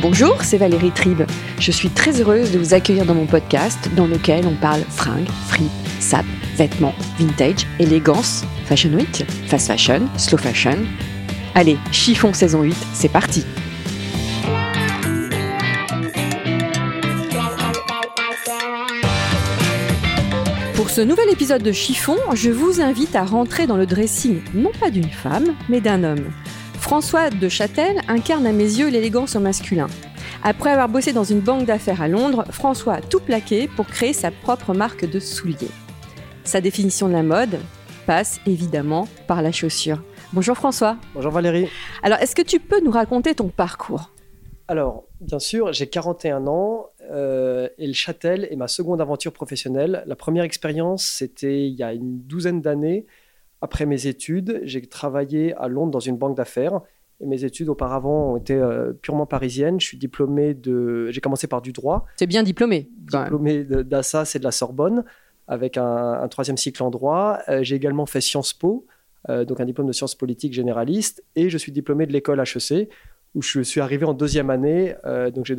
Bonjour, c'est Valérie Tribe. Je suis très heureuse de vous accueillir dans mon podcast dans lequel on parle fringues, fripe, sap, vêtements, vintage, élégance, fashion week, fast fashion, slow fashion. Allez, chiffon saison 8, c'est parti Pour ce nouvel épisode de Chiffon, je vous invite à rentrer dans le dressing non pas d'une femme, mais d'un homme. François de Châtel incarne à mes yeux l'élégance au masculin. Après avoir bossé dans une banque d'affaires à Londres, François a tout plaqué pour créer sa propre marque de souliers. Sa définition de la mode passe évidemment par la chaussure. Bonjour François. Bonjour Valérie. Alors, est-ce que tu peux nous raconter ton parcours? Alors, bien sûr, j'ai 41 ans euh, et le Châtel est ma seconde aventure professionnelle. La première expérience, c'était il y a une douzaine d'années après mes études, j'ai travaillé à Londres dans une banque d'affaires. Et mes études auparavant ont été euh, purement parisiennes. Je suis diplômé de. J'ai commencé par du droit. C'est bien diplômé. Diplômé d'Assas et de la Sorbonne, avec un, troisième cycle en droit. Euh, j'ai également fait Sciences Po, euh, donc un diplôme de sciences politiques généraliste. Et je suis diplômé de l'école HEC, où je suis arrivé en deuxième année. donc j'ai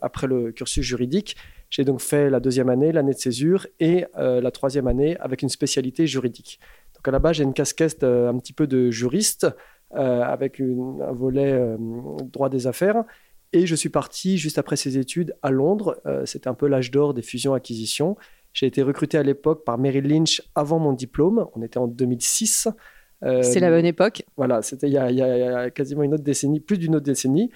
après le cursus juridique, j'ai donc fait la deuxième année, l'année de césure, et la troisième année avec une spécialité juridique. Donc à la base, j'ai une casquette euh, un petit peu de juriste euh, avec un volet euh, droit des affaires. Et je suis parti juste après ces études à Londres. C'était un peu l'âge d'or des fusions-acquisitions. J'ai été recruté à l'époque par Merrill Lynch avant mon diplôme. On était en 2006. C'est la bonne époque. Voilà, c'était il, y a quasiment une autre décennie, plus d'une autre décennie.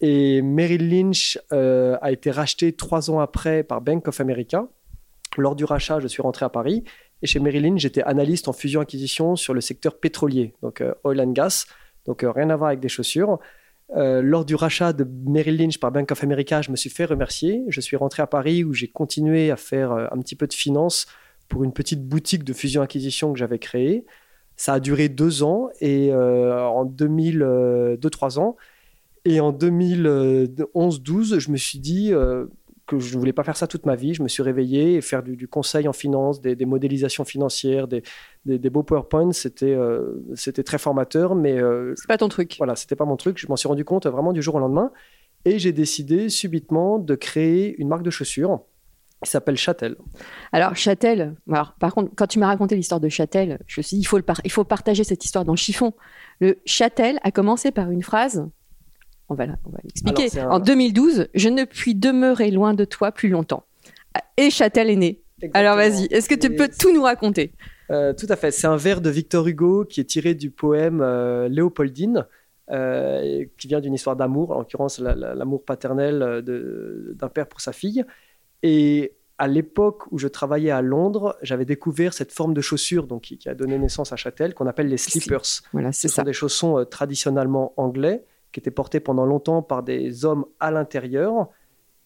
Et Merrill Lynch a été racheté trois ans après par Bank of America. Lors du rachat, je suis rentré à Paris et chez Merrill Lynch, j'étais analyste en fusion-acquisition sur le secteur pétrolier, donc euh, oil and gas, donc euh, rien à voir avec des chaussures. Euh, lors du rachat de Merrill Lynch par Bank of America, je me suis fait remercier. Je suis rentré à Paris où j'ai continué à faire un petit peu de finance pour une petite boutique de fusion-acquisition que j'avais créée. Ça a duré deux ans et en 2000, deux, trois ans. Et en 2011-12, je me suis dit, que je ne voulais pas faire ça toute ma vie. Je me suis réveillé et faire du, conseil en finance, des, modélisations financières, des, beaux PowerPoints, c'était euh, c'était très formateur, mais euh, c'est pas ton truc. Voilà, c'était pas mon truc. Je m'en suis rendu compte vraiment du jour au lendemain, et j'ai décidé subitement de créer une marque de chaussures qui s'appelle Châtel. Alors Châtel, alors, par contre, quand tu m'as raconté l'histoire de Châtel, je me suis dit il faut, le il faut partager cette histoire dans le chiffon. Le Châtel a commencé par une phrase on va, l'expliquer. En 2012, je ne puis demeurer loin de toi plus longtemps. Et Châtel est né. Alors vas-y, est-ce que tu peux tout nous raconter? Euh, Tout à fait. C'est un vers de Victor Hugo qui est tiré du poème euh, Léopoldine, euh, qui vient d'une histoire d'amour, en l'occurrence l'amour paternel d'un père pour sa fille. Et à l'époque où je travaillais à Londres, j'avais découvert cette forme de chaussure donc, qui, a donné naissance à Châtel, qu'on appelle les slippers. Voilà, Ce sont des chaussons traditionnellement anglais qui était porté pendant longtemps par des hommes à l'intérieur.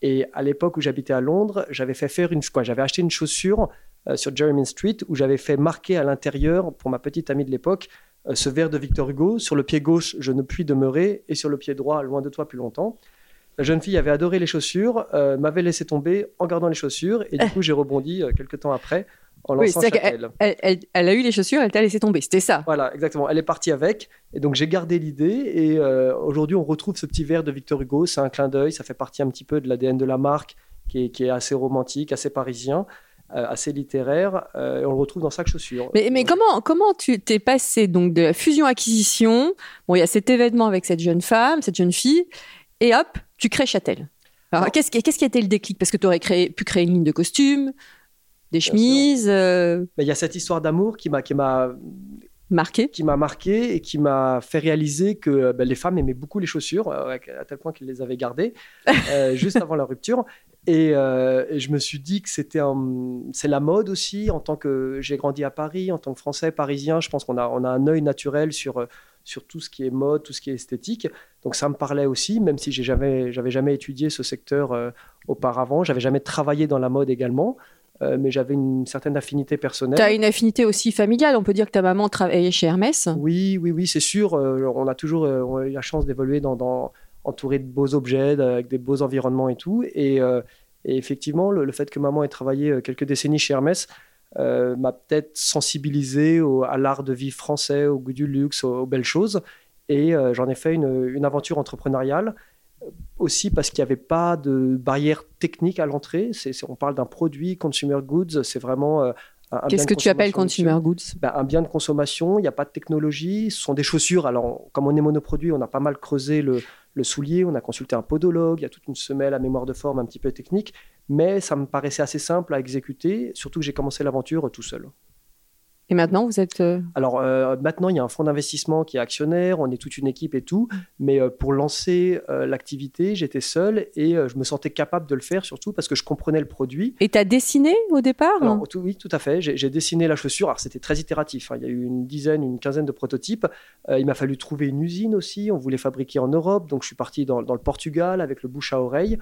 Et à l'époque où j'habitais à Londres, j'avais fait faire une, quoi, j'avais acheté une chaussure euh, sur Jeremy Street où j'avais fait marquer à l'intérieur pour ma petite amie de l'époque euh, ce vers de Victor Hugo sur le pied gauche je ne puis demeurer et sur le pied droit loin de toi plus longtemps. La jeune fille avait adoré les chaussures, euh, m'avait laissé tomber en gardant les chaussures et du coup j'ai rebondi quelques temps après oui, elle, elle, a eu les chaussures, elle t'a laissé tomber, c'était ça. Voilà, exactement. Elle est partie avec, et donc j'ai gardé l'idée. Et euh, aujourd'hui, on retrouve ce petit verre de Victor Hugo. C'est un clin d'œil, ça fait partie un petit peu de l'ADN de la marque, qui est, qui est, assez romantique, assez parisien, euh, assez littéraire. Euh, et on le retrouve dans chaque chaussure. Mais, mais comment, comment tu t'es passé donc de la fusion-acquisition? Bon, il y a cet événement avec cette jeune femme, cette jeune fille, et hop, tu crées Châtel. Alors, qu'est-ce qui, qui a été le déclic? Parce que tu aurais créé, pu créer une ligne de costumes, des chemises. Euh, il y a cette histoire d'amour qui m'a qui m'a marqué, qui m'a marqué et qui m'a fait réaliser que ben, les femmes aimaient beaucoup les chaussures euh, à tel point qu'elles les avaient gardées euh, juste avant la rupture. Et, je me suis dit que c'était c'est la mode aussi. En tant que j'ai grandi à Paris, en tant que Français parisien, je pense qu'on a on a un œil naturel sur sur tout ce qui est mode, tout ce qui est esthétique. Donc ça me parlait aussi, même si j'ai jamais j'avais jamais étudié ce secteur auparavant, j'avais jamais travaillé dans la mode également. Euh, mais j'avais une certaine affinité personnelle. Tu as une affinité aussi familiale, on peut dire que ta maman travaillait chez Hermès Oui, oui, oui, c'est sûr. Euh, on a toujours euh, eu la chance d'évoluer dans, entouré de beaux objets, avec des beaux environnements et tout. Et, effectivement, le, fait que maman ait travaillé quelques décennies chez Hermès m'a peut-être sensibilisé à l'art de vie français, au goût du luxe, aux, belles choses. Et j'en ai fait une, une, aventure entrepreneuriale aussi parce qu'il n'y avait pas de barrière technique à l'entrée. on parle d'un produit consumer goods, c'est vraiment euh, Qu'est-ce que tu appelles consumer goods? Ben, Un bien de consommation, il n'y a pas de technologie, ce sont des chaussures. Alors, comme on est monoproduit, on a pas mal creusé le, le soulier, on a consulté un podologue, il y a toute une semelle à mémoire de forme un petit peu technique, mais ça me paraissait assez simple à exécuter, surtout que j'ai commencé l'aventure tout seul. Et maintenant, vous êtes... Euh, Alors, euh, maintenant, il y a un fonds d'investissement qui est actionnaire, on est toute une équipe et tout, mais euh, pour lancer l'activité, j'étais seul et je me sentais capable de le faire, surtout parce que je comprenais le produit. Et tu as dessiné au départ Oui, tout à fait. J'ai dessiné la chaussure. Alors, c'était très itératif. Hein. Il y a eu une dizaine, une quinzaine de prototypes. il m'a fallu trouver une usine aussi. On voulait fabriquer en Europe, donc je suis parti dans, dans le Portugal avec le bouche à oreille.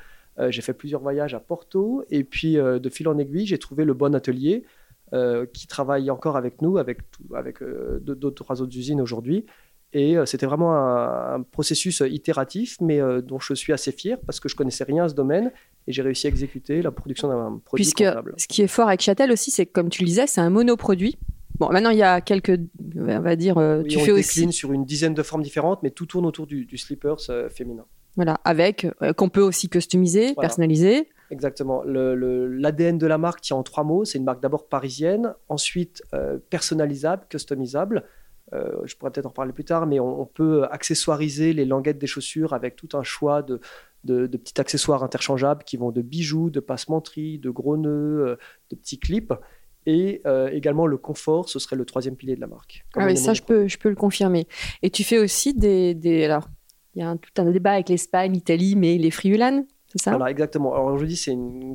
j'ai fait plusieurs voyages à Porto et puis de fil en aiguille, j'ai trouvé le bon atelier. Euh, qui travaille encore avec nous, avec, avec euh, d'autres trois autres usines aujourd'hui. Et euh, c'était vraiment un, processus itératif, mais dont je suis assez fier parce que je connaissais rien à ce domaine et j'ai réussi à exécuter la production d'un produit Puisque ce qui est fort avec Châtel aussi, c'est comme tu le disais, c'est un monoproduit. Bon, maintenant il y a quelques, on va dire, tu on fais aussi sur une dizaine de formes différentes, mais tout tourne autour du, du slippers féminin. Voilà, avec qu'on peut aussi customiser, personnaliser. Exactement. L'ADN de la marque tient en trois mots. C'est une marque d'abord parisienne, ensuite euh, personnalisable, customisable. Euh, je pourrais peut-être en parler plus tard, mais on, peut accessoiriser les languettes des chaussures avec tout un choix de, petits accessoires interchangeables qui vont de bijoux, de passementeries, de gros nœuds, euh, de petits clips. Et également le confort, ce serait le troisième pilier de la marque. Ah oui, ça, je peux, je peux le confirmer. Et tu fais aussi des. des alors, il y a tout un débat avec l'Espagne, l'Italie, mais les friulanes c'est ça? Alors exactement. Alors aujourd'hui, c'est une,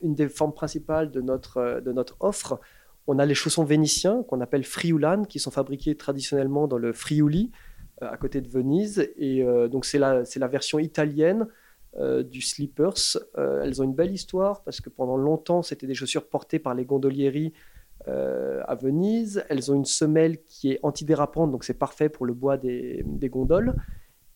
une, des formes principales de notre, de notre offre. On a les chaussons vénitiens qu'on appelle Friulan, qui sont fabriqués traditionnellement dans le Friuli, euh, à côté de Venise. Et euh, donc c'est la, c'est la version italienne euh, du slippers. elles ont une belle histoire parce que pendant longtemps, c'était des chaussures portées par les gondolieri à Venise. Elles ont une semelle qui est antidérapante, donc c'est parfait pour le bois des, des gondoles.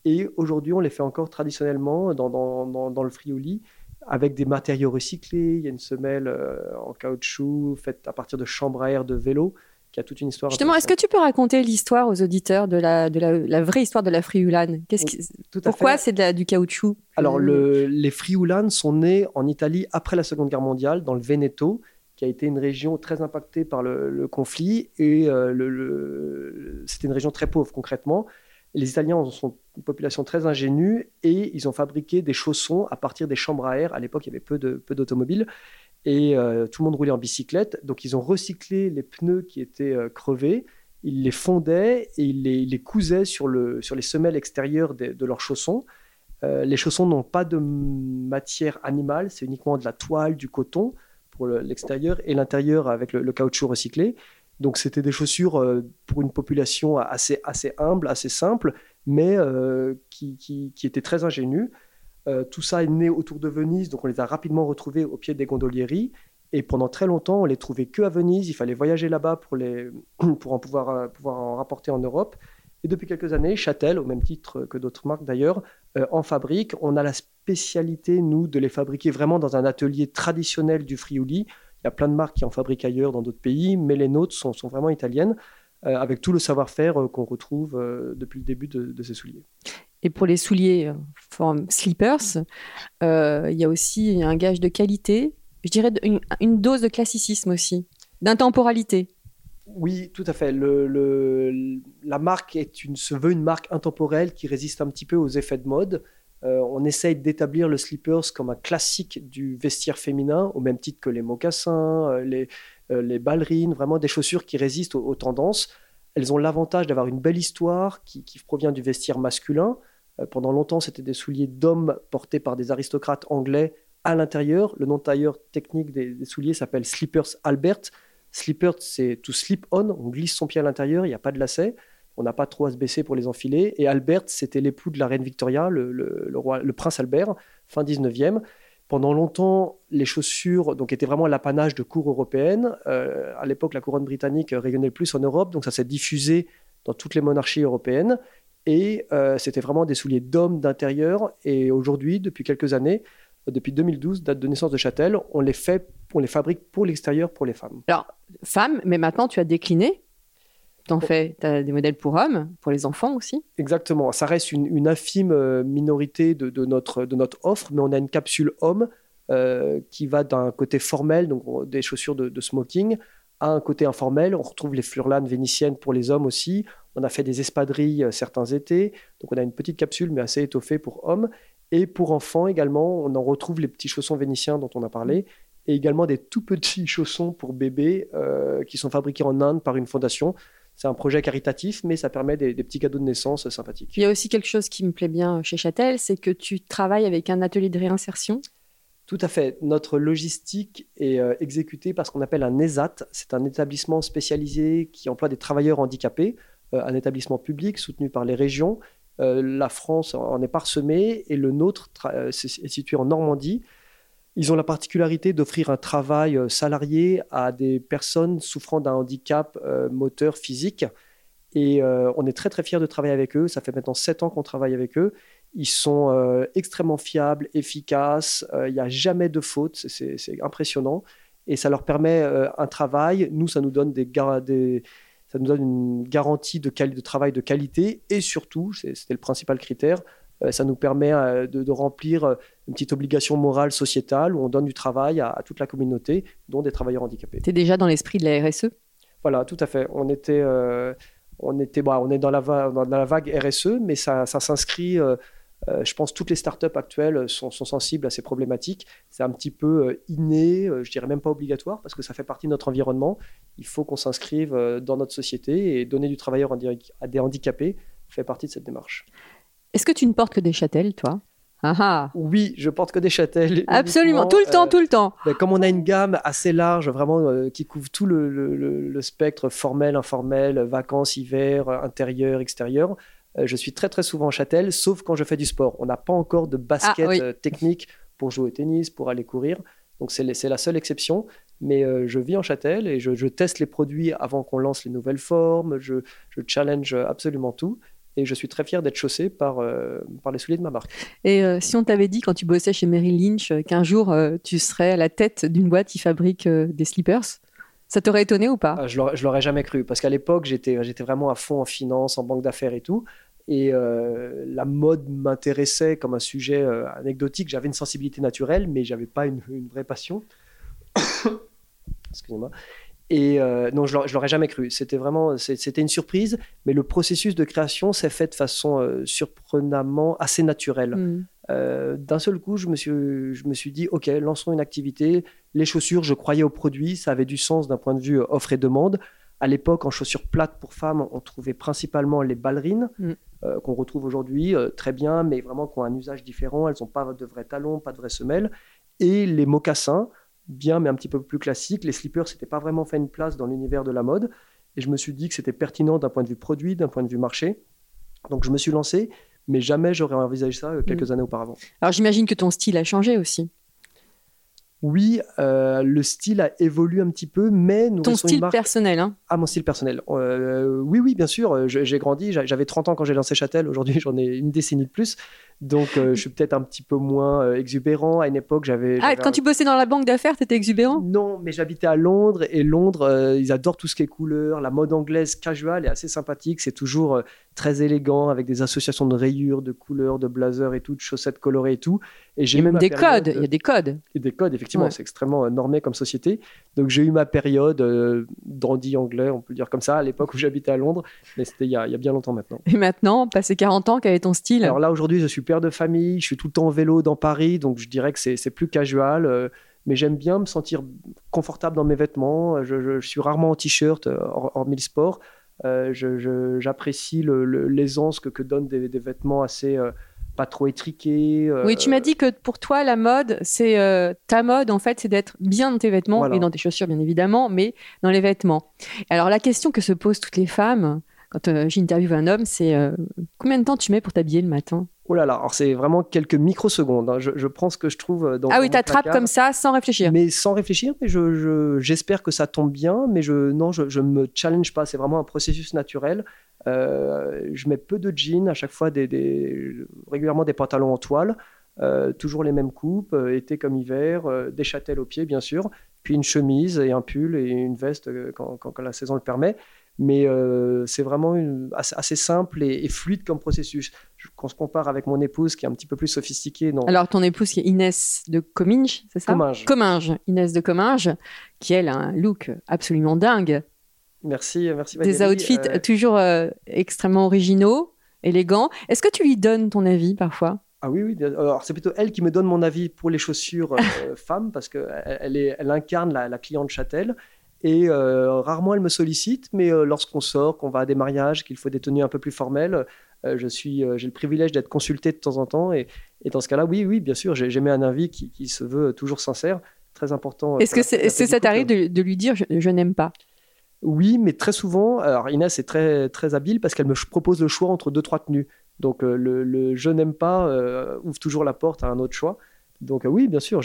Et aujourd'hui, on les fait encore traditionnellement dans, dans, dans, le frioli avec des matériaux recyclés. Il y a une semelle euh, en caoutchouc faite à partir de chambres à air de vélo qui a toute une histoire. Justement, est-ce que tu peux raconter l'histoire aux auditeurs de la, de la, vraie histoire de la Qu'est-ce qui... Pourquoi c'est du caoutchouc? Alors, le, les friulanes sont nés en Italie après la Seconde Guerre mondiale, dans le Veneto, qui a été une région très impactée par le, conflit. Et euh, le, c'était une région très pauvre, concrètement. Les Italiens sont une population très ingénue et ils ont fabriqué des chaussons à partir des chambres à air. À l'époque, il y avait peu, de, peu d'automobiles et euh, tout le monde roulait en bicyclette. Donc, ils ont recyclé les pneus qui étaient euh, crevés, ils les fondaient et ils les, cousaient sur, le, sur les semelles extérieures de, leurs chaussons. Euh, les chaussons n'ont pas de matière animale, c'est uniquement de la toile, du coton pour l'extérieur et l'intérieur avec le caoutchouc recyclé. Donc c'était des chaussures euh, pour une population assez, humble, assez simple, mais euh, qui, qui, étaient très ingénues. Euh, tout ça est né autour de Venise, donc on les a rapidement retrouvés au pied des gondolieri. Et pendant très longtemps, on les trouvait que à Venise. Il fallait voyager là-bas pour, en pouvoir, pouvoir en rapporter en Europe. Et depuis quelques années, Châtel, au même titre que d'autres marques d'ailleurs, en fabrique. On a la spécialité, nous, de les fabriquer vraiment dans un atelier traditionnel du Friuli, il y a plein de marques qui en fabriquent ailleurs dans d'autres pays, mais les nôtres sont, vraiment italiennes, euh, avec tout le savoir-faire euh, qu'on retrouve euh, depuis le début de, ces souliers. Et pour les souliers forme slippers, il y a aussi un gage de qualité, je dirais une, dose de classicisme aussi, d'intemporalité. Oui, tout à fait. Le, la marque est une, se veut une marque intemporelle qui résiste un petit peu aux effets de mode. Euh, on essaye d'établir le slippers comme un classique du vestiaire féminin, au même titre que les mocassins, euh, les, euh, les ballerines, vraiment des chaussures qui résistent aux, tendances. Elles ont l'avantage d'avoir une belle histoire qui, provient du vestiaire masculin. pendant longtemps, c'était des souliers d'hommes portés par des aristocrates anglais à l'intérieur. Le nom tailleur technique des, souliers s'appelle Slippers Albert. Slippers, c'est to slip on, on glisse son pied à l'intérieur, il n'y a pas de lacet on n'a pas trop à se baisser pour les enfiler. Et Albert, c'était l'époux de la reine Victoria, le, roi, le prince Albert, fin 19e. Pendant longtemps, les chaussures donc, étaient vraiment l'apanage de cours européennes. Euh, à l'époque, la couronne britannique rayonnait le plus en Europe, donc ça s'est diffusé dans toutes les monarchies européennes. Et euh, c'était vraiment des souliers d'hommes d'intérieur. Et aujourd'hui, depuis quelques années, depuis 2012, date de naissance de Châtel, on les fait, on les fabrique pour l'extérieur, pour les femmes. Alors, femmes, mais maintenant tu as décliné t'en fais, tu as des modèles pour hommes, pour les enfants aussi Exactement. Ça reste une, infime euh, minorité de, notre, de notre offre, mais on a une capsule homme euh, qui va d'un côté formel, donc des chaussures de, smoking, à un côté informel. On retrouve les furlanes vénitiennes pour les hommes aussi. On a fait des espadrilles euh, certains étés. Donc on a une petite capsule, mais assez étoffée pour hommes. Et pour enfants également, on en retrouve les petits chaussons vénitiens dont on a parlé et également des tout petits chaussons pour bébés euh, qui sont fabriqués en Inde par une fondation. C'est un projet caritatif, mais ça permet des, petits cadeaux de naissance sympathiques. Il y a aussi quelque chose qui me plaît bien chez Châtel, c'est que tu travailles avec un atelier de réinsertion. Tout à fait. Notre logistique est euh, exécutée par ce qu'on appelle un ESAT. C'est un établissement spécialisé qui emploie des travailleurs handicapés, euh, un établissement public soutenu par les régions. la France en est parsemée et le nôtre est situé en Normandie. Ils ont la particularité d'offrir un travail euh, salarié à des personnes souffrant d'un handicap euh, moteur physique. Et euh, on est très très fiers de travailler avec eux. Ça fait maintenant sept ans qu'on travaille avec eux. Ils sont extrêmement fiables, efficaces. Il n'y a jamais de faute. C'est impressionnant. Et ça leur permet un travail. Nous, ça nous donne des, ça nous donne une garantie de, travail de qualité. Et surtout, c'était le principal critère, ça nous permet euh, de, remplir euh, une petite obligation morale sociétale où on donne du travail à, toute la communauté, dont des travailleurs handicapés. Tu es déjà dans l'esprit de la RSE Voilà, tout à fait. On était, on était, bah, on est dans la, dans la vague RSE, mais ça, ça s'inscrit. je pense que toutes les startups actuelles sont, sont sensibles à ces problématiques. C'est un petit peu inné, je dirais même pas obligatoire, parce que ça fait partie de notre environnement. Il faut qu'on s'inscrive dans notre société et donner du travail à des handicapés fait partie de cette démarche. Est-ce que tu ne portes que des châtels, toi? Ah ah. Oui, je porte que des châtels. Absolument, tout le temps, tout le temps. Ben, comme on a une gamme assez large, vraiment, euh, qui couvre tout le, spectre formel, informel, vacances, hiver, intérieur, extérieur, euh, je suis très très souvent en châtel, sauf quand je fais du sport. On n'a pas encore de basket ah, euh, technique pour jouer au tennis, pour aller courir. Donc c'est la seule exception. Mais je vis en châtel et je, teste les produits avant qu'on lance les nouvelles formes. Je, je challenge absolument tout. Et je suis très fier d'être chaussé par, euh, par les souliers de ma marque. Et euh, si on t'avait dit quand tu bossais chez Mary Lynch euh, qu'un jour tu serais à la tête d'une boîte qui fabrique des slippers, ça t'aurait étonné ou pas? Ah, Je l'aurais jamais cru parce qu'à l'époque j'étais j'étais vraiment à fond en finance, en banque d'affaires et tout. Et la mode m'intéressait comme un sujet anecdotique. J'avais une sensibilité naturelle, mais j'avais pas une, une vraie passion. Excusez-moi. Et euh, non, je ne l'aurais jamais cru. C'était vraiment, c'était une surprise, mais le processus de création s'est fait de façon euh, surprenamment assez naturelle. Mm. Euh, d'un seul coup, je me, suis, je me suis dit, OK, lançons une activité. Les chaussures, je croyais au produit, ça avait du sens d'un point de vue offre et demande. À l'époque, en chaussures plates pour femmes, on trouvait principalement les ballerines, mm. qu'on retrouve aujourd'hui très bien, mais vraiment qui ont un usage différent. Elles n'ont pas de vrais talons, pas de vraies semelles. Et les mocassins, bien, mais un petit peu plus classique. Les slippers, c'était pas vraiment fait une place dans l'univers de la mode. Et je me suis dit que c'était pertinent d'un point de vue produit, d'un point de vue marché. Donc je me suis lancé, mais jamais j'aurais envisagé ça euh, quelques mm. années auparavant. Alors j'imagine que ton style a changé aussi. Oui, euh, le style a évolué un petit peu, mais nous Ton style personnel, hein Ah, mon style personnel. Euh, oui, oui, bien sûr. J'ai grandi. J'avais 30 ans quand j'ai lancé Châtel. Aujourd'hui, j'en ai une décennie de plus. Donc, euh, je suis peut-être un petit peu moins euh, exubérant. À une époque, j'avais. Ah, quand tu bossais dans la banque d'affaires, tu étais exubérant? Non, mais j'habitais à Londres et Londres, euh, ils adorent tout ce qui est couleur. La mode anglaise casual est assez sympathique. C'est toujours très élégant avec des associations de rayures, de couleurs, de blazers et tout, de chaussettes colorées et tout. Et j'ai même des codes. Il y a des codes. Et des codes, effectivement. C'est extrêmement normé comme société. Donc, j'ai eu ma période dandy anglais, on peut le dire comme ça, à l'époque où j'habitais à Londres. Mais c'était il, y a bien longtemps maintenant. Et maintenant, passé 40 ans, quel est ton style? Alors là, aujourd'hui, je suis de famille, je suis tout le temps en vélo dans Paris, donc je dirais que c'est plus casual. Euh, mais j'aime bien me sentir confortable dans mes vêtements. Je, suis rarement en t-shirt, euh, en mille sport. Euh, j'apprécie l'aisance que, que, donnent des, vêtements assez pas trop étriqués. Oui, tu m'as dit que pour toi, la mode, c'est ta mode, en fait, c'est d'être bien dans tes vêtements et dans tes chaussures, bien évidemment, mais dans les vêtements. Alors, la question que se posent toutes les femmes quand j'interviewe un homme, c'est combien de temps tu mets pour t'habiller le matin? Oh là là, alors c'est vraiment quelques microsecondes. Hein. Je, prends ce que je trouve euh, dans. Ah oui, t'attrapes comme ça, sans réfléchir. Mais sans réfléchir, mais j'espère je, que ça tombe bien, mais je, non, je ne me challenge pas. C'est vraiment un processus naturel. Euh, je mets peu de jeans, à chaque fois des, régulièrement des pantalons en toile, euh, toujours les mêmes coupes, été comme hiver, des châtelles aux pieds bien sûr, puis une chemise et un pull et une veste quand, quand la saison le permet Mais euh, c'est vraiment une, assez, simple et, fluide comme processus. Quand on se compare avec mon épouse qui est un petit peu plus sophistiquée. Non. Alors, ton épouse qui est Inès de Comminges, c'est ça? Comminges. Comminges. Inès de Comminges, qui elle a un look absolument dingue. Merci, merci Des outfits euh, toujours extrêmement originaux, élégants. Est-ce que tu lui donnes ton avis parfois? Ah oui, oui. Alors, c'est plutôt elle qui me donne mon avis pour les chaussures euh, femmes parce qu'elle elle, elle incarne la, cliente Châtel. Et euh, rarement elle me sollicite, mais euh, lorsqu'on sort, qu'on va à des mariages, qu'il faut des tenues un peu plus formelles, je suis, j'ai le privilège d'être consulté de temps en temps. Et, dans ce cas-là, oui, oui, bien sûr, j'ai mis un avis qui, se veut toujours sincère, très important. Est-ce que c'est, ça t'arrive de, lui dire je, n'aime pas? Oui, mais très souvent, alors Inès est très, très habile parce qu'elle me propose le choix entre deux, trois tenues. Donc euh, le, je n'aime pas euh, ouvre toujours la porte à un autre choix. Donc euh, oui, bien sûr,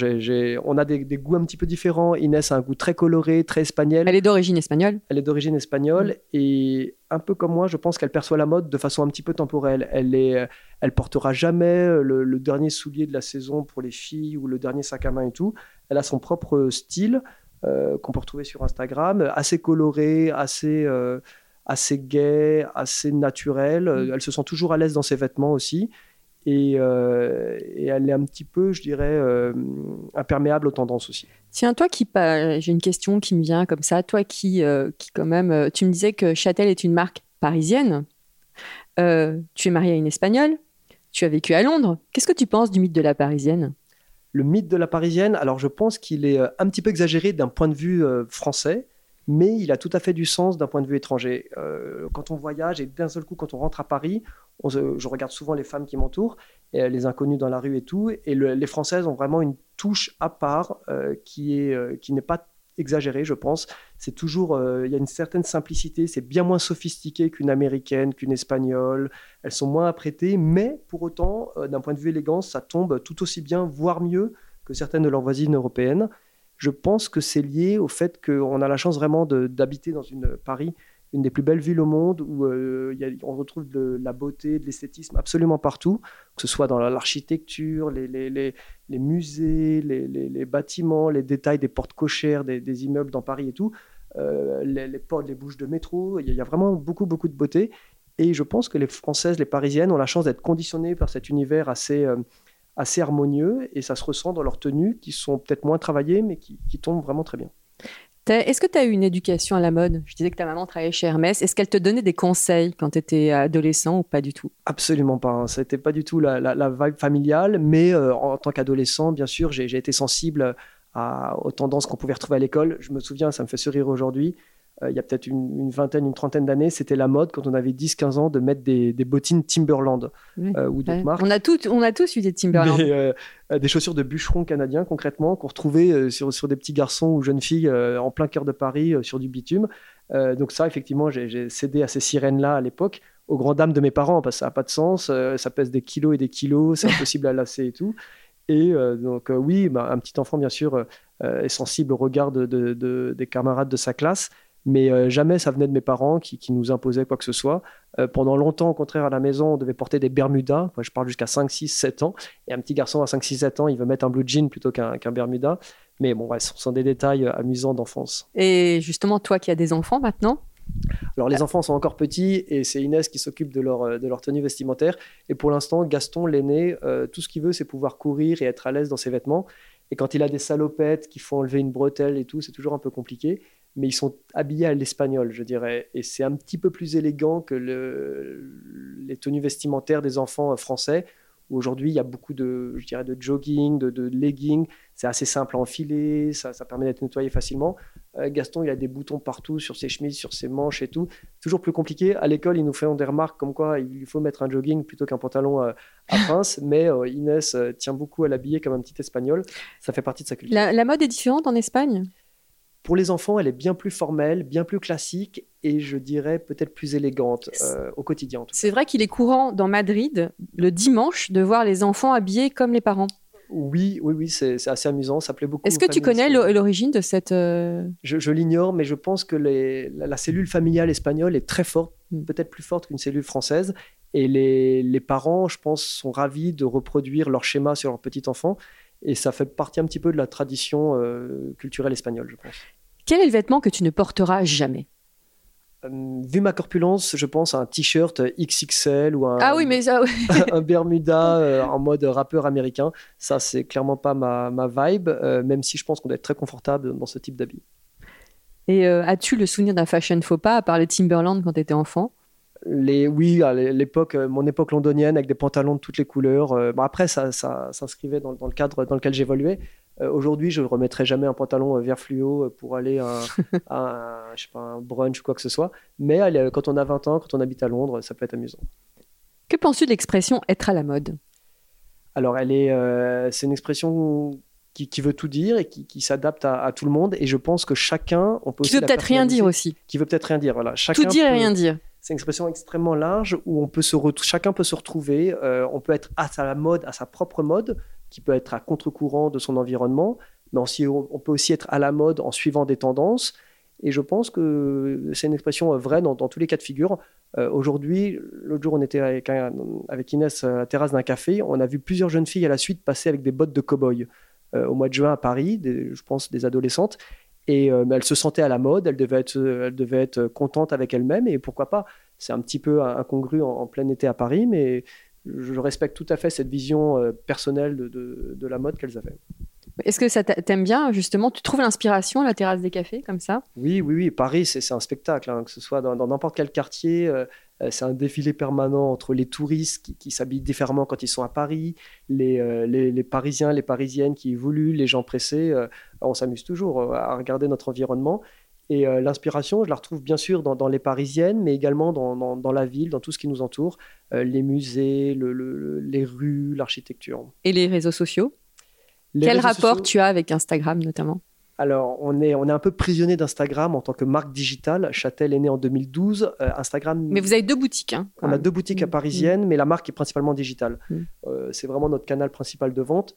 on a des, goûts un petit peu différents. Inès a un goût très coloré, très espagnol. Elle est d'origine espagnole. Elle est d'origine espagnole mm. et un peu comme moi, je pense qu'elle perçoit la mode de façon un petit peu temporelle. Elle est, elle portera jamais le, dernier soulier de la saison pour les filles ou le dernier sac à main et tout. Elle a son propre style qu'on peut retrouver sur Instagram, assez coloré, assez assez gai, assez naturel. Mm. Elle se sent toujours à l'aise dans ses vêtements aussi. Et, euh, elle est un petit peu, je dirais, euh, imperméable aux tendances aussi. Tiens, toi qui, j'ai une question qui me vient comme ça, toi qui, euh, qui quand même, tu me disais que Châtel est une marque parisienne, tu es marié à une Espagnole, tu as vécu à Londres, qu'est-ce que tu penses du mythe de la Parisienne? Le mythe de la Parisienne, alors je pense qu'il est un petit peu exagéré d'un point de vue français, mais il a tout à fait du sens d'un point de vue étranger. Quand on voyage et d'un seul coup, quand on rentre à Paris, je regarde souvent les femmes qui m'entourent, et les inconnus dans la rue et tout, et les Françaises ont vraiment une touche à part euh, qui est euh, qui n'est pas exagérée, je pense. C'est toujours, il y a une certaine simplicité, c'est bien moins sophistiqué qu'une américaine, qu'une espagnole. Elles sont moins apprêtées, mais pour autant, d'un point de vue élégance, ça tombe tout aussi bien, voire mieux que certaines de leurs voisines européennes je pense que c'est lié au fait qu'on a la chance vraiment d'habiter dans une Paris, une des plus belles villes au monde, où euh, on retrouve de la beauté, de l'esthétisme absolument partout, que ce soit dans l'architecture, les, musées, les, bâtiments, les détails des portes cochères, des, immeubles dans Paris et tout, euh, les, portes, les bouches de métro, il y, a vraiment beaucoup, beaucoup de beauté. Et je pense que les Françaises, les Parisiennes ont la chance d'être conditionnées par cet univers assez... Euh, assez harmonieux et ça se ressent dans leurs tenues qui sont peut-être moins travaillées mais qui, tombent vraiment très bien. Est-ce que tu as eu une éducation à la mode? Je disais que ta maman travaillait chez Hermès. Est-ce qu'elle te donnait des conseils quand tu étais adolescent ou pas du tout? Absolument pas. Hein. Ça n'était pas du tout la, la, vibe familiale, mais euh, en tant qu'adolescent, bien sûr, j'ai été sensible aux tendances qu'on pouvait retrouver à l'école. Je me souviens, ça me fait sourire aujourd'hui, il y a peut-être une, vingtaine, une trentaine d'années, c'était la mode quand on avait 10-15 ans de mettre des, bottines Timberland euh, ou d'autres marques. On a, tout, on a tous eu des Timberland. Euh, des chaussures de bûcheron canadien concrètement qu'on retrouvait sur, sur des petits garçons ou jeunes filles en plein cœur de Paris sur du bitume. donc ça, effectivement, j'ai cédé à ces sirènes-là à l'époque, aux grandes dames de mes parents, parce que ça n'a pas de sens, ça pèse des kilos et des kilos, c'est impossible à lasser et tout. Et donc oui, bah, un petit enfant, bien sûr, est sensible au regard de, des camarades de sa classe, mais euh, jamais ça venait de mes parents qui, nous imposaient quoi que ce soit. Euh, pendant longtemps, au contraire, à la maison, on devait porter des Bermudas. Moi, je parle jusqu'à 5, 6, 7 ans. Et un petit garçon à 5, 6, 7 ans, il veut mettre un blue jean plutôt qu'un Bermuda. Mais bon, ce sont des détails euh, amusants d'enfance. Et justement, toi qui as des enfants maintenant? Alors les enfants sont encore petits et c'est Inès qui s'occupe de leur, de leur tenue vestimentaire. Et pour l'instant, Gaston, l'aîné, tout ce qu'il veut, c'est pouvoir courir et être à l'aise dans ses vêtements. Et quand il a des salopettes qui font enlever une bretelle et tout, c'est toujours un peu compliqué mais ils sont habillés à l'espagnol, je dirais. Et c'est un petit peu plus élégant que les tenues vestimentaires des enfants euh, français, où aujourd'hui il y a beaucoup de, je dirais, de jogging, de, de legging. C'est assez simple à enfiler, ça, ça permet d'être nettoyé facilement. Euh, Gaston, il a des boutons partout sur ses chemises, sur ses manches et tout. Toujours plus compliqué. À l'école, ils nous font des remarques comme quoi il lui faut mettre un jogging plutôt qu'un pantalon euh, à pince. Mais Inès tient beaucoup à l'habiller comme un petit espagnol. Ça fait partie de sa culture. la mode est différente en Espagne? Pour les enfants, elle est bien plus formelle, bien plus classique et je dirais peut-être plus élégante euh, au quotidien. C'est vrai qu'il est courant dans Madrid le dimanche de voir les enfants habillés comme les parents. Oui, oui, oui, c'est assez amusant. Ça plaît beaucoup. Est-ce que tu connais l'origine de cette euh, Je, l'ignore, mais je pense que la, cellule familiale espagnole est très forte, hmm. peut-être plus forte qu'une cellule française. Et les, les, parents, je pense, sont ravis de reproduire leur schéma sur leur petit enfant. Et ça fait partie un petit peu de la tradition euh, culturelle espagnole, je pense. Quel est le vêtement que tu ne porteras jamais? Euh, vu ma corpulence, je pense à un t-shirt XXL ou un, ah oui, mais ça, un Bermuda euh, en mode rappeur américain. Ça, c'est clairement pas ma, ma vibe, euh, même si je pense qu'on doit être très confortable dans ce type d'habit. Et as-tu le souvenir d'un fashion faux pas, à part les Timberland quand tu étais enfant? Les, oui, à l'époque, mon époque londonienne avec des pantalons de toutes les couleurs. bon, après, ça, ça s'inscrivait dans, dans, le cadre dans lequel j'évoluais. Euh, aujourd'hui, je ne remettrai jamais un pantalon euh, vert fluo euh, pour aller à, un, je sais pas, un brunch ou quoi que ce soit. Mais quand on a 20 ans, quand on habite à Londres, ça peut être amusant. Que penses-tu de l'expression être à la mode? Alors, elle est, c'est une expression qui, veut tout dire et qui, s'adapte à, tout le monde. Et je pense que chacun, on peut qui veut peut-être rien dire aussi. Qui veut peut-être rien dire. Voilà. Chacun tout dire et rien dire. C'est une expression extrêmement large où on peut se chacun peut se retrouver. on peut être à sa mode, à sa propre mode qui peut être à contre-courant de son environnement, mais on peut aussi être à la mode en suivant des tendances. Et je pense que c'est une expression vraie dans, tous les cas de figure. Euh, aujourd'hui, l'autre jour, on était avec, avec, Inès à la terrasse d'un café. On a vu plusieurs jeunes filles à la suite passer avec des bottes de cow-boy euh, au mois de juin à Paris, je pense des adolescentes. Et euh, elles se sentaient à la mode, elles devaient être, elles devaient être contentes avec elles-mêmes. Et pourquoi pas C'est un petit peu incongru en, plein été à Paris, mais je respecte tout à fait cette vision euh, personnelle de, la mode qu'elles avaient. Est-ce que ça t'aime bien, justement Tu trouves l'inspiration à la terrasse des cafés, comme ça? Oui, oui, oui. Paris, c'est un spectacle, hein, que ce soit dans n'importe quel quartier. Euh, euh, c'est un défilé permanent entre les touristes qui, s'habillent différemment quand ils sont à Paris, les, les, Parisiens, les Parisiennes qui évoluent, les gens pressés. on s'amuse toujours à regarder notre environnement. Et euh, l'inspiration, je la retrouve bien sûr dans, les Parisiennes, mais également dans, la ville, dans tout ce qui nous entoure, euh, les musées, les rues, l'architecture. Et les réseaux sociaux? Quel rapport tu as avec Instagram notamment? Alors, on est, on est un peu prisonnier d'Instagram en tant que marque digitale. Châtel est né en 2012. Euh, Instagram. Mais vous avez deux boutiques. Hein, on a deux boutiques à mm. parisiennes, mais la marque est principalement digitale. Mm. c'est vraiment notre canal principal de vente.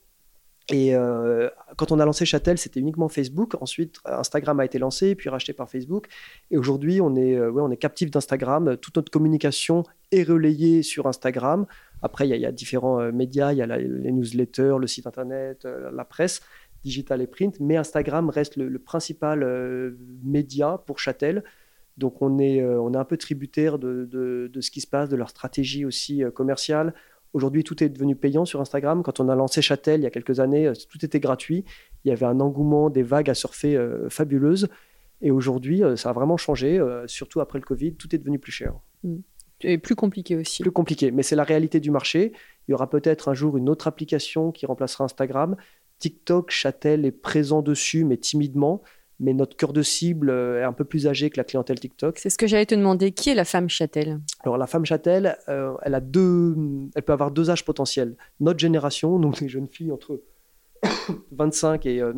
Et euh, quand on a lancé Châtel, c'était uniquement Facebook. Ensuite, Instagram a été lancé, puis racheté par Facebook. Et aujourd'hui, on est, euh, ouais, on est captif d'Instagram. Toute notre communication est relayée sur Instagram. Après, il y, a différents euh, médias. Il y a les newsletters, le site internet, la presse, digital et print. Mais Instagram reste le, principal média pour Châtel. Donc, on est, on est un peu tributaire de, de, de, ce qui se passe, de leur stratégie aussi commerciale. Aujourd'hui, tout est devenu payant sur Instagram. Quand on a lancé Châtel il y a quelques années, euh, tout était gratuit. Il y avait un engouement, des vagues à surfer euh, fabuleuses. Et aujourd'hui, euh, ça a vraiment changé, surtout après le Covid. Tout est devenu plus cher. Mm. Et plus compliqué aussi. Plus compliqué, mais c'est la réalité du marché. Il y aura peut-être un jour une autre application qui remplacera Instagram. TikTok, Châtel est présent dessus, mais timidement mais notre cœur de cible euh, est un peu plus âgé que la clientèle TikTok. C'est ce que j'allais te demander. Qui est la femme Châtel Alors la femme Châtel, euh, elle a deux, elle peut avoir deux âges potentiels. Notre génération, donc les jeunes filles entre 25 et, euh,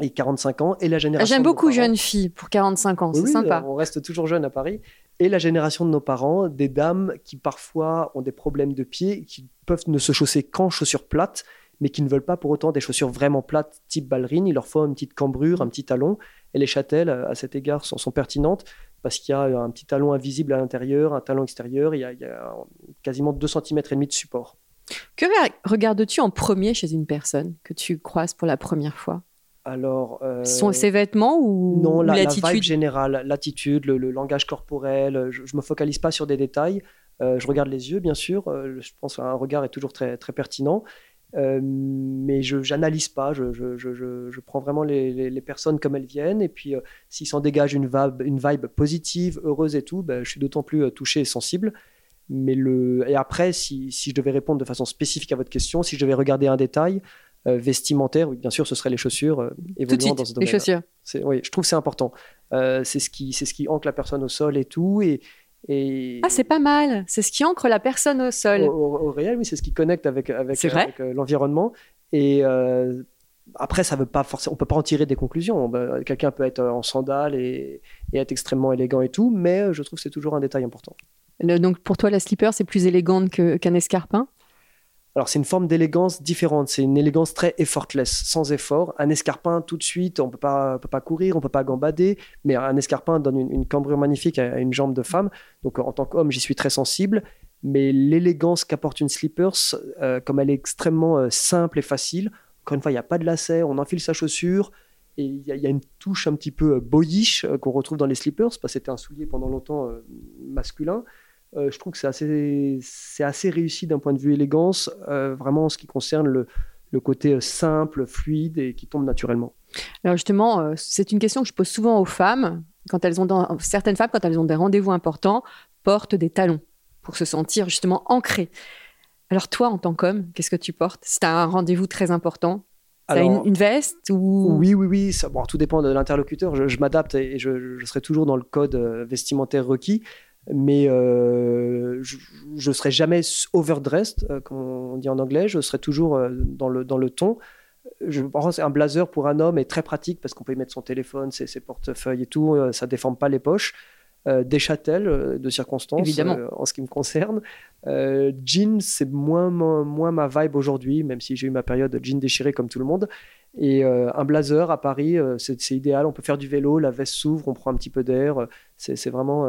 et 45 ans, et la génération. J'aime beaucoup jeunes filles pour 45 ans, c'est sympa. On reste toujours jeune à Paris. Et la génération de nos parents, des dames qui parfois ont des problèmes de pied, qui peuvent ne se chausser qu'en chaussures plates mais qui ne veulent pas pour autant des chaussures vraiment plates type ballerine. Il leur faut une petite cambrure, un petit talon. Et les châtelles, à cet égard, sont, pertinentes parce qu'il y a un petit talon invisible à l'intérieur, un talon extérieur. Il y a, quasiment 2 cm et demi de support. Que regardes-tu en premier chez une personne que tu croises pour la première fois? Alors, euh, sont ses vêtements ou non la, vibe générale, l'attitude, le, langage corporel. Je, ne me focalise pas sur des détails. Euh, je regarde les yeux, bien sûr. Euh, je pense qu'un regard est toujours très très pertinent. Euh, mais je n'analyse pas, je, je, je, je, prends vraiment les, les, personnes comme elles viennent, et puis euh, s'il s'en dégage une vibe, une vibe positive, heureuse et tout, ben, je suis d'autant plus euh, touché et sensible. Mais le... Et après, si, si, je devais répondre de façon spécifique à votre question, si je devais regarder un détail vestimentaire, oui, bien sûr, ce serait les chaussures évoluant dans ce domaine. Les chaussures. Oui, je trouve que c'est important. c'est ce, qui, ce qui ancre la personne au sol et tout. Et, ah, c'est pas mal. C'est ce qui ancre la personne au sol. Au, réel, oui, c'est ce qui connecte avec, avec, euh, l'environnement. Et euh, après, ça veut pas forcément, on peut pas en tirer des conclusions. Bah, quelqu'un peut être en sandales et, être extrêmement élégant et tout, mais euh, je trouve que c'est toujours un détail important. donc pour toi, la slipper, c'est plus élégante qu'un escarpin? Alors c'est une forme d'élégance différente, c'est une élégance très effortless, sans effort. Un escarpin, tout de suite, on ne peut pas courir, on ne peut pas gambader, mais un escarpin donne une, cambrure magnifique à, une jambe de femme. Donc en tant qu'homme, j'y suis très sensible. Mais l'élégance qu'apporte une slippers, euh, comme elle est extrêmement euh, simple et facile, encore une fois, il n'y a pas de lacet, on enfile sa chaussure, Et il y, a une touche un petit peu boyish qu'on retrouve dans les slippers, parce que c'était un soulier pendant longtemps masculin. Je trouve que c'est assez, réussi d'un point de vue élégance, vraiment en ce qui concerne le, le côté simple, fluide et qui tombe naturellement. Alors justement, c'est une question que je pose souvent aux femmes quand elles ont dans, certaines femmes quand elles ont des rendez-vous importants portent des talons pour se sentir justement ancrées. Alors toi, en tant qu'homme, qu'est-ce que tu portes? C'est un rendez-vous très important T'as une, une, veste ou Oui, oui, oui. Ça, bon, tout dépend de l'interlocuteur. Je, m'adapte et je, serai toujours dans le code euh, vestimentaire requis. Mais euh, je ne serai jamais overdressed, euh, comme on dit en anglais. Je serai toujours dans, le, dans le ton. Je pense un blazer pour un homme est très pratique parce qu'on peut y mettre son téléphone, ses, ses portefeuilles et tout. Ça ne déforme pas les poches. Euh, des châtels euh, de circonstances euh, en ce qui me concerne. jean, c'est moins, moins, ma vibe aujourd'hui, même si j'ai eu ma période jean déchiré comme tout le monde. Et un blazer à Paris, c'est idéal. On peut faire du vélo, la veste s'ouvre, on prend un petit peu d'air. C'est vraiment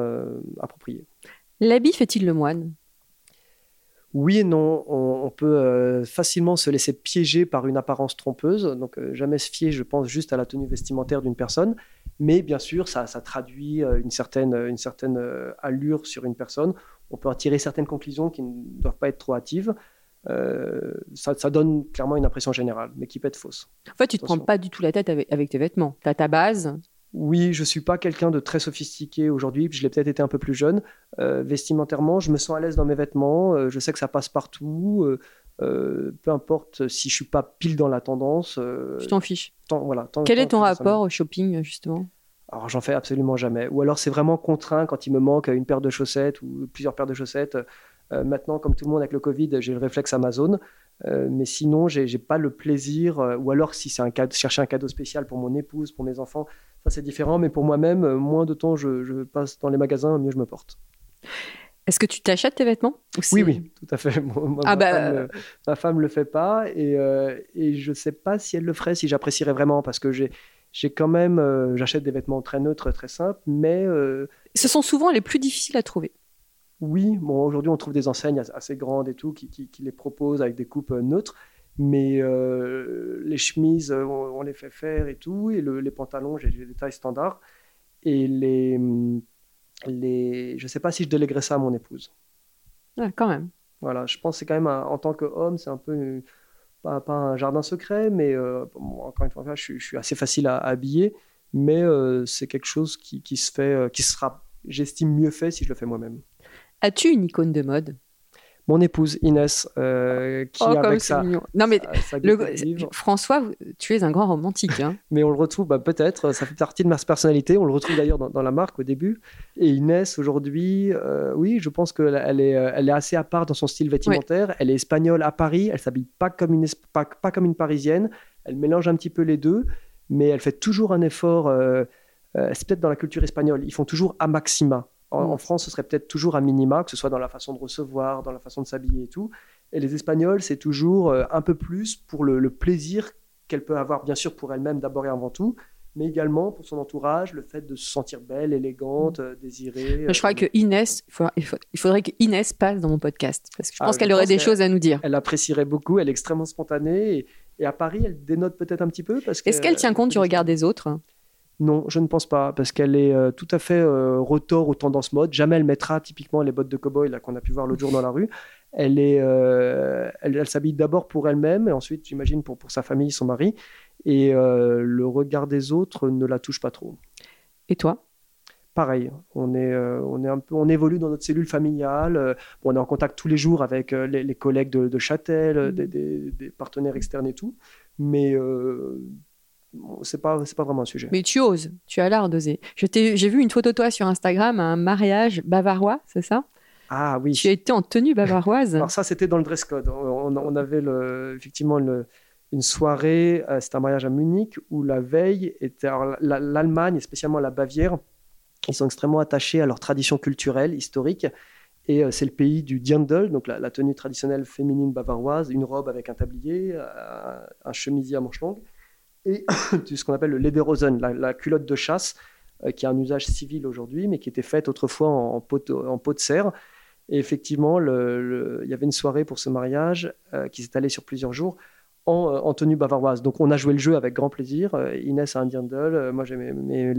approprié. L'habit fait-il le moine? Oui et non, on, peut facilement se laisser piéger par une apparence trompeuse, donc jamais se fier, je pense, juste à la tenue vestimentaire d'une personne. Mais bien sûr, ça, traduit euh, une certaine, une certaine euh, allure sur une personne. On peut en tirer certaines conclusions qui ne doivent pas être trop hâtives. Euh, ça, donne clairement une impression générale, mais qui peut être fausse. En fait, tu ne te prends pas du tout la tête avec, tes vêtements. Tu as ta base. Oui, je ne suis pas quelqu'un de très sophistiqué aujourd'hui. Je l'ai peut-être été un peu plus jeune. vestimentairement, je me sens à l'aise dans mes vêtements. je sais que ça passe partout. peu importe si je suis pas pile dans la tendance. je t'en fiche. voilà, Quel est ton rapport au shopping, justement? Alors j'en fais absolument jamais. Ou alors c'est vraiment contraint quand il me manque une paire de chaussettes ou plusieurs paires de chaussettes. Euh, maintenant, comme tout le monde avec le Covid, j'ai le réflexe Amazon. Euh, mais sinon, j'ai n'ai pas le plaisir. Euh, ou alors si c'est un cadeau, chercher un cadeau spécial pour mon épouse, pour mes enfants, ça c'est différent. Mais pour moi-même, moins de temps je, passe dans les magasins, mieux je me porte. Est-ce que tu t'achètes tes vêtements Oui, oui, tout à fait. ah ma, bah... femme, ma femme le fait pas et, et je ne sais pas si elle le ferait, si j'apprécierais vraiment parce que j'ai j'ai quand même, euh, j'achète des vêtements très neutres, très simples, mais... Euh, Ce sont souvent les plus difficiles à trouver. Oui, bon, aujourd'hui on trouve des enseignes assez grandes et tout qui, qui, les proposent avec des coupes euh, neutres, mais les chemises, on, les fait faire et tout, et les pantalons, j'ai des tailles standards, et les, les, je ne sais pas si je déléguerais ça à mon épouse. Ah, quand même. Voilà, je pense que c'est quand même, en tant qu'homme, c'est un peu pas, un jardin secret, mais euh, encore une fois, je, suis assez facile à, habiller, mais euh, c'est quelque chose qui, qui, se fait, euh, qui sera, j'estime, mieux fait si je le fais moi-même. As-tu une icône de mode? Mon épouse Inès, euh, qui oh, avec ça. Non mais François, tu es un grand romantique. Hein. mais on le retrouve bah, peut-être, ça fait partie de ma personnalité. On le retrouve d'ailleurs dans, la marque au début. Et Inès aujourd'hui, euh, oui, je pense qu'elle est, euh, elle est assez à part dans son style vestimentaire. Elle est espagnole à Paris. Elle s'habille pas comme une pas, pas, comme une parisienne. Elle mélange un petit peu les deux, mais elle fait toujours un effort. c'est peut-être dans la culture espagnole. Ils font toujours à maxima. En, France, ce serait peut-être toujours un minima, que ce soit dans la façon de recevoir, dans la façon de s'habiller et tout. Et les Espagnols, c'est toujours euh, un peu plus pour le, plaisir qu'elle peut avoir, bien sûr, pour elle-même d'abord et avant tout, mais également pour son entourage, le fait de se sentir belle, élégante, euh, désirée. Je crois euh, que Inès, il faudrait que Inès passe dans mon podcast, parce que je ah, pense qu'elle aurait des choses à nous dire. Elle apprécierait beaucoup, elle est extrêmement spontanée, et, et à Paris, elle dénote peut-être un petit peu. Est-ce qu'elle tient compte du regard des autres? Non, je ne pense pas, parce qu'elle est euh, tout à fait euh, retort aux tendances mode. Jamais elle mettra typiquement les bottes de cow-boy qu'on a pu voir l'autre jour dans la rue. Elle est, euh, elle, s'habille d'abord pour elle-même, et ensuite, j'imagine, pour, pour sa famille, son mari. Et le regard des autres ne la touche pas trop. Et toi? Pareil, on, est, on, est un peu, on évolue dans notre cellule familiale. on est en contact tous les jours avec les, collègues de, de Châtel, mmh. des, des, partenaires externes et tout. Mais c'est pas c'est pas vraiment un sujet. Mais tu oses, tu as l'art d'oser. J'ai vu une photo de toi sur Instagram à un mariage bavarois, c'est ça? Ah oui. Tu été en tenue bavaroise. Alors ça c'était dans le dress code. On, avait le, effectivement une soirée, euh, c'était un mariage à Munich où la veille était l'Allemagne et spécialement la Bavière, ils sont extrêmement attachés à leur tradition culturelle historique. Et euh, c'est le pays du Dirndl, donc la, tenue traditionnelle féminine bavaroise, une robe avec un tablier, euh, un chemisier à manches longues et ce qu'on appelle le Lederhosen, la, culotte de chasse, euh, qui a un usage civil aujourd'hui, mais qui était faite autrefois en, peau, de serre. Et effectivement, il y avait une soirée pour ce mariage euh, qui s'est allée sur plusieurs jours. en, tenue bavaroise. Donc on a joué le jeu avec grand plaisir. Inès a un dirndl, moi j'ai mes, mes.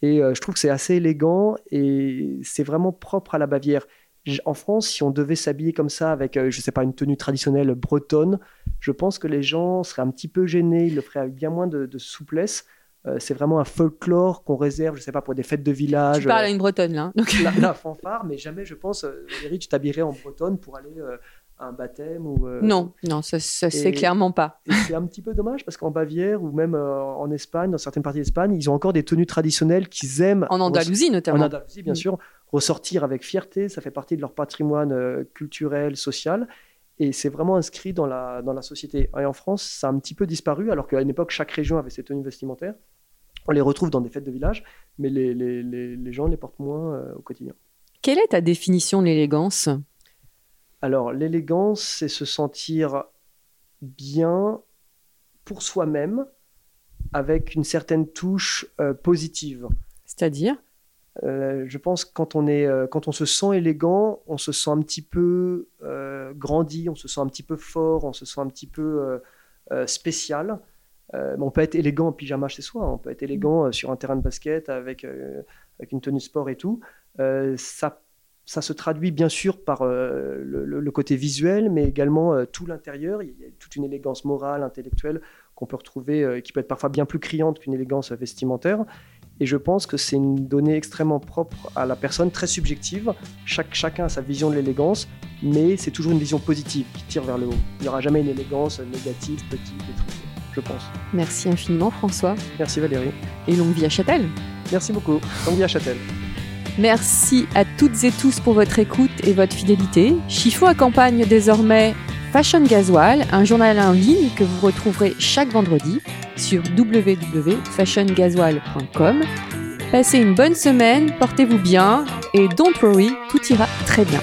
Et je trouve que c'est assez élégant et c'est vraiment propre à la Bavière en France, si on devait s'habiller comme ça avec, je je sais pas, une tenue traditionnelle bretonne, je pense que les gens seraient un petit peu gênés, ils le feraient avec bien moins de souplesse. Euh, c'est vraiment un folklore qu'on réserve, je sais pas, pour des fêtes de village. Tu parles à une bretonne, là. Donc... La, fanfare, mais jamais, je pense, euh, Valérie, tu t'habillerais en bretonne pour aller euh, un baptême ou. Non, non, ça, ça c'est clairement pas. c'est un petit peu dommage parce qu'en Bavière ou même en Espagne, dans certaines parties d'Espagne, ils ont encore des tenues traditionnelles qu'ils aiment. En Andalousie, notamment. En Andalousie, bien sûr. Ressortir avec fierté, ça fait partie de leur patrimoine culturel, social et c'est vraiment inscrit dans la, dans la société. Et en France, ça a un petit peu disparu, alors qu'à une époque, chaque région avait ses tenues vestimentaires. On les retrouve dans des fêtes de village, mais les, les, les, gens les portent moins euh, au quotidien. Quelle est ta définition de l'élégance? Alors, l'élégance, c'est se sentir bien pour soi-même, avec une certaine touche euh, positive. C'est-à-dire? Euh, je pense que quand on, est, quand on se sent élégant, on se sent un petit peu grandi, on se sent un petit peu fort, on se sent un petit peu spécial. Euh, on peut être élégant en pyjama chez soi, on peut être élégant euh, sur un terrain de basket avec, euh, avec une tenue sport et tout. ça, ça se traduit bien sûr par le, côté visuel, mais également tout l'intérieur. Il y a toute une élégance morale, intellectuelle qu'on peut retrouver, qui peut être parfois bien plus criante qu'une élégance vestimentaire. Et je pense que c'est une donnée extrêmement propre à la personne, très subjective. Chaque, chacun a sa vision de l'élégance, mais c'est toujours une vision positive qui tire vers le haut. Il n'y aura jamais une élégance négative, petite et tout je pense. Merci infiniment, François. Merci, Valérie. Et longue vie à Châtel. Merci beaucoup. Longue vie à Châtel. Merci à toutes et tous pour votre écoute et votre fidélité. Chifo accompagne désormais Fashion Gasoil, un journal en ligne que vous retrouverez chaque vendredi sur www.fashiongasoil.com. Passez une bonne semaine, portez-vous bien et don't worry, tout ira très bien.